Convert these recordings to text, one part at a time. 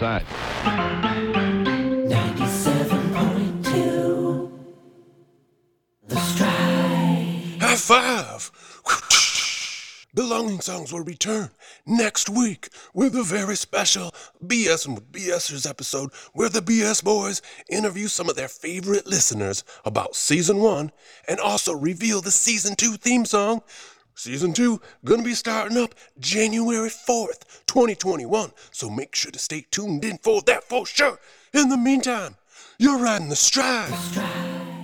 inside. 97.2 The Stride. High five! Belonging Songs will return next week with a very special BS with BSers episode where the BS boys interview some of their favorite listeners about season one and also reveal the season two theme song. Season two gonna be starting up January 4th, 2021, so make sure to stay tuned in for that for sure. In the meantime, you're riding the stride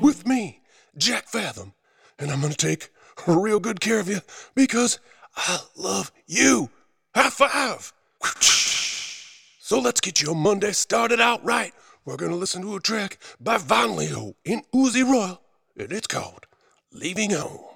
with me, Jack Fathom, and I'm gonna take real good care of you because I love you. High five. So let's get your Monday started out right. We're gonna listen to a track by Von Leo in Uzi Royal, and it's called Leaving Home.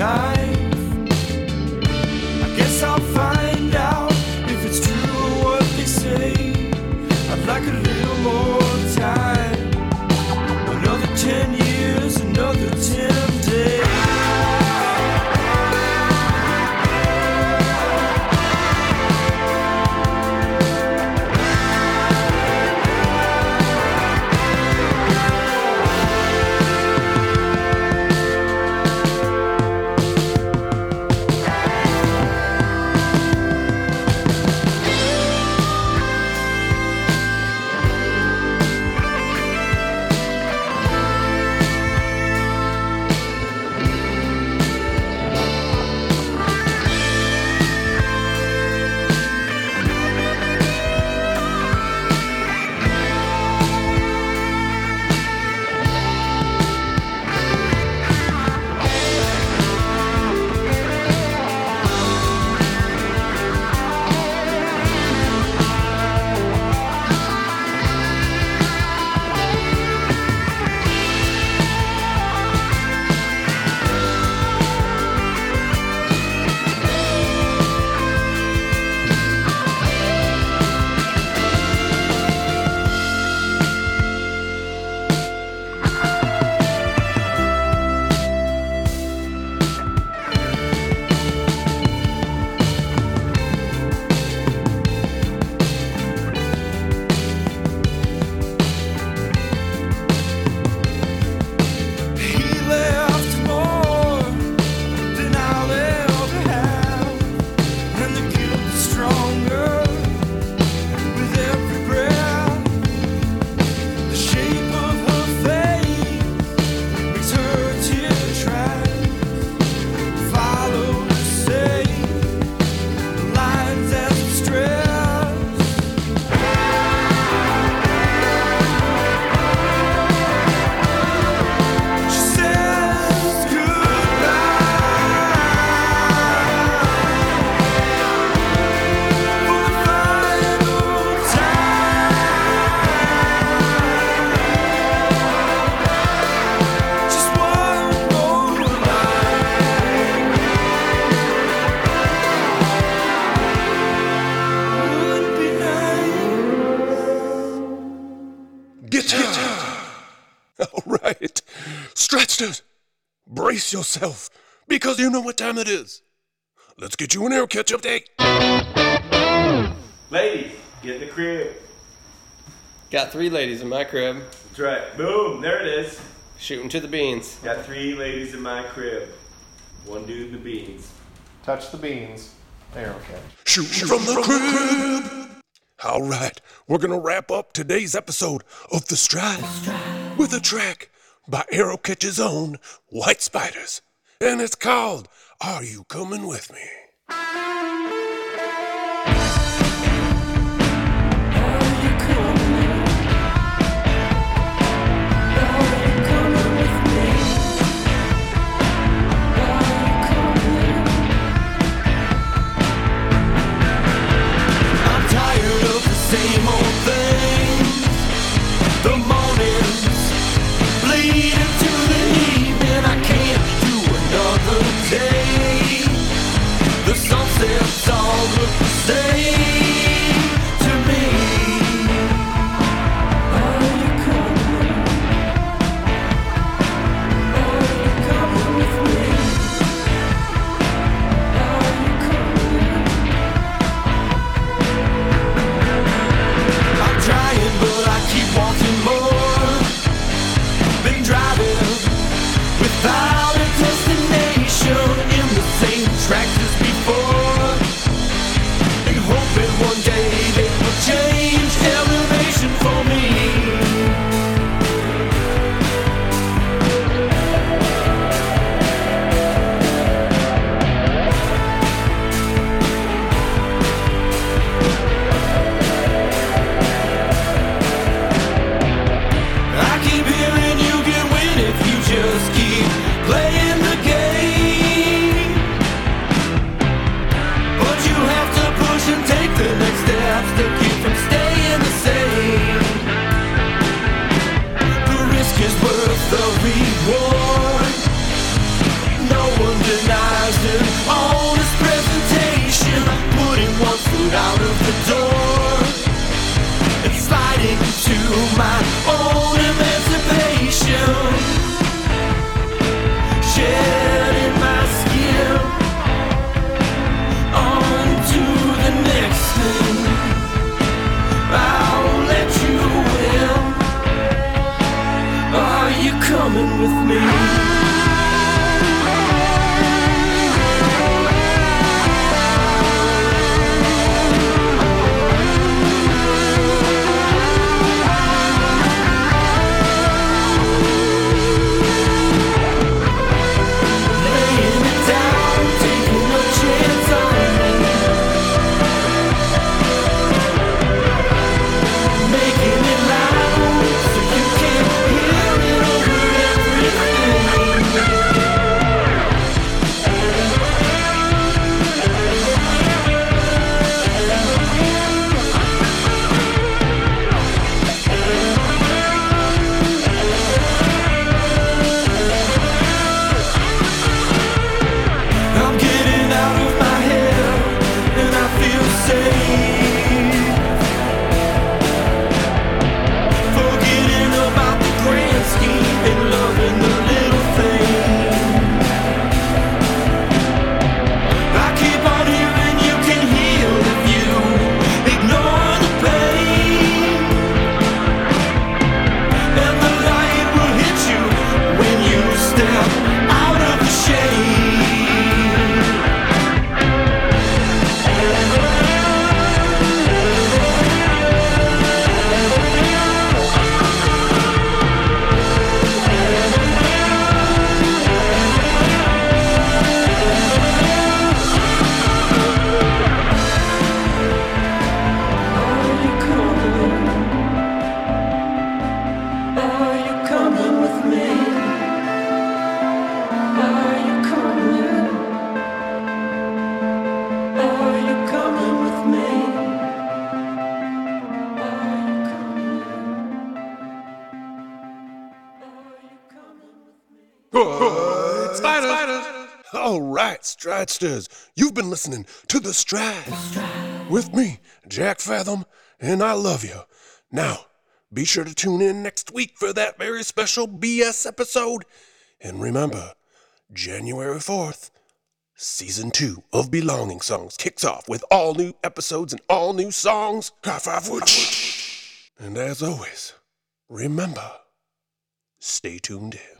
Time. Stretched it. Brace yourself because you know what time it is. let's get you an air catch update. Ladies, get in the crib. Got three ladies in my crib. That's right. Boom, there it is. Shooting to the beans. Got three ladies in my crib. One dude in the beans. Touch the beans. There, okay. Shooting from the crib. All right, we're gonna wrap up today's episode of The Stride with a track by Arrow Catch's own White Spiders, and it's called "Are You Coming With Me?" With me? All right, Stridesters, you've been listening to The Stride with me, Jack Fathom, and I love you. Now, be sure to tune in next week for that very special BS episode. And remember, January 4th, Season 2 of Belonging Songs kicks off with all new episodes and all new songs. High five. And as always, remember, stay tuned in.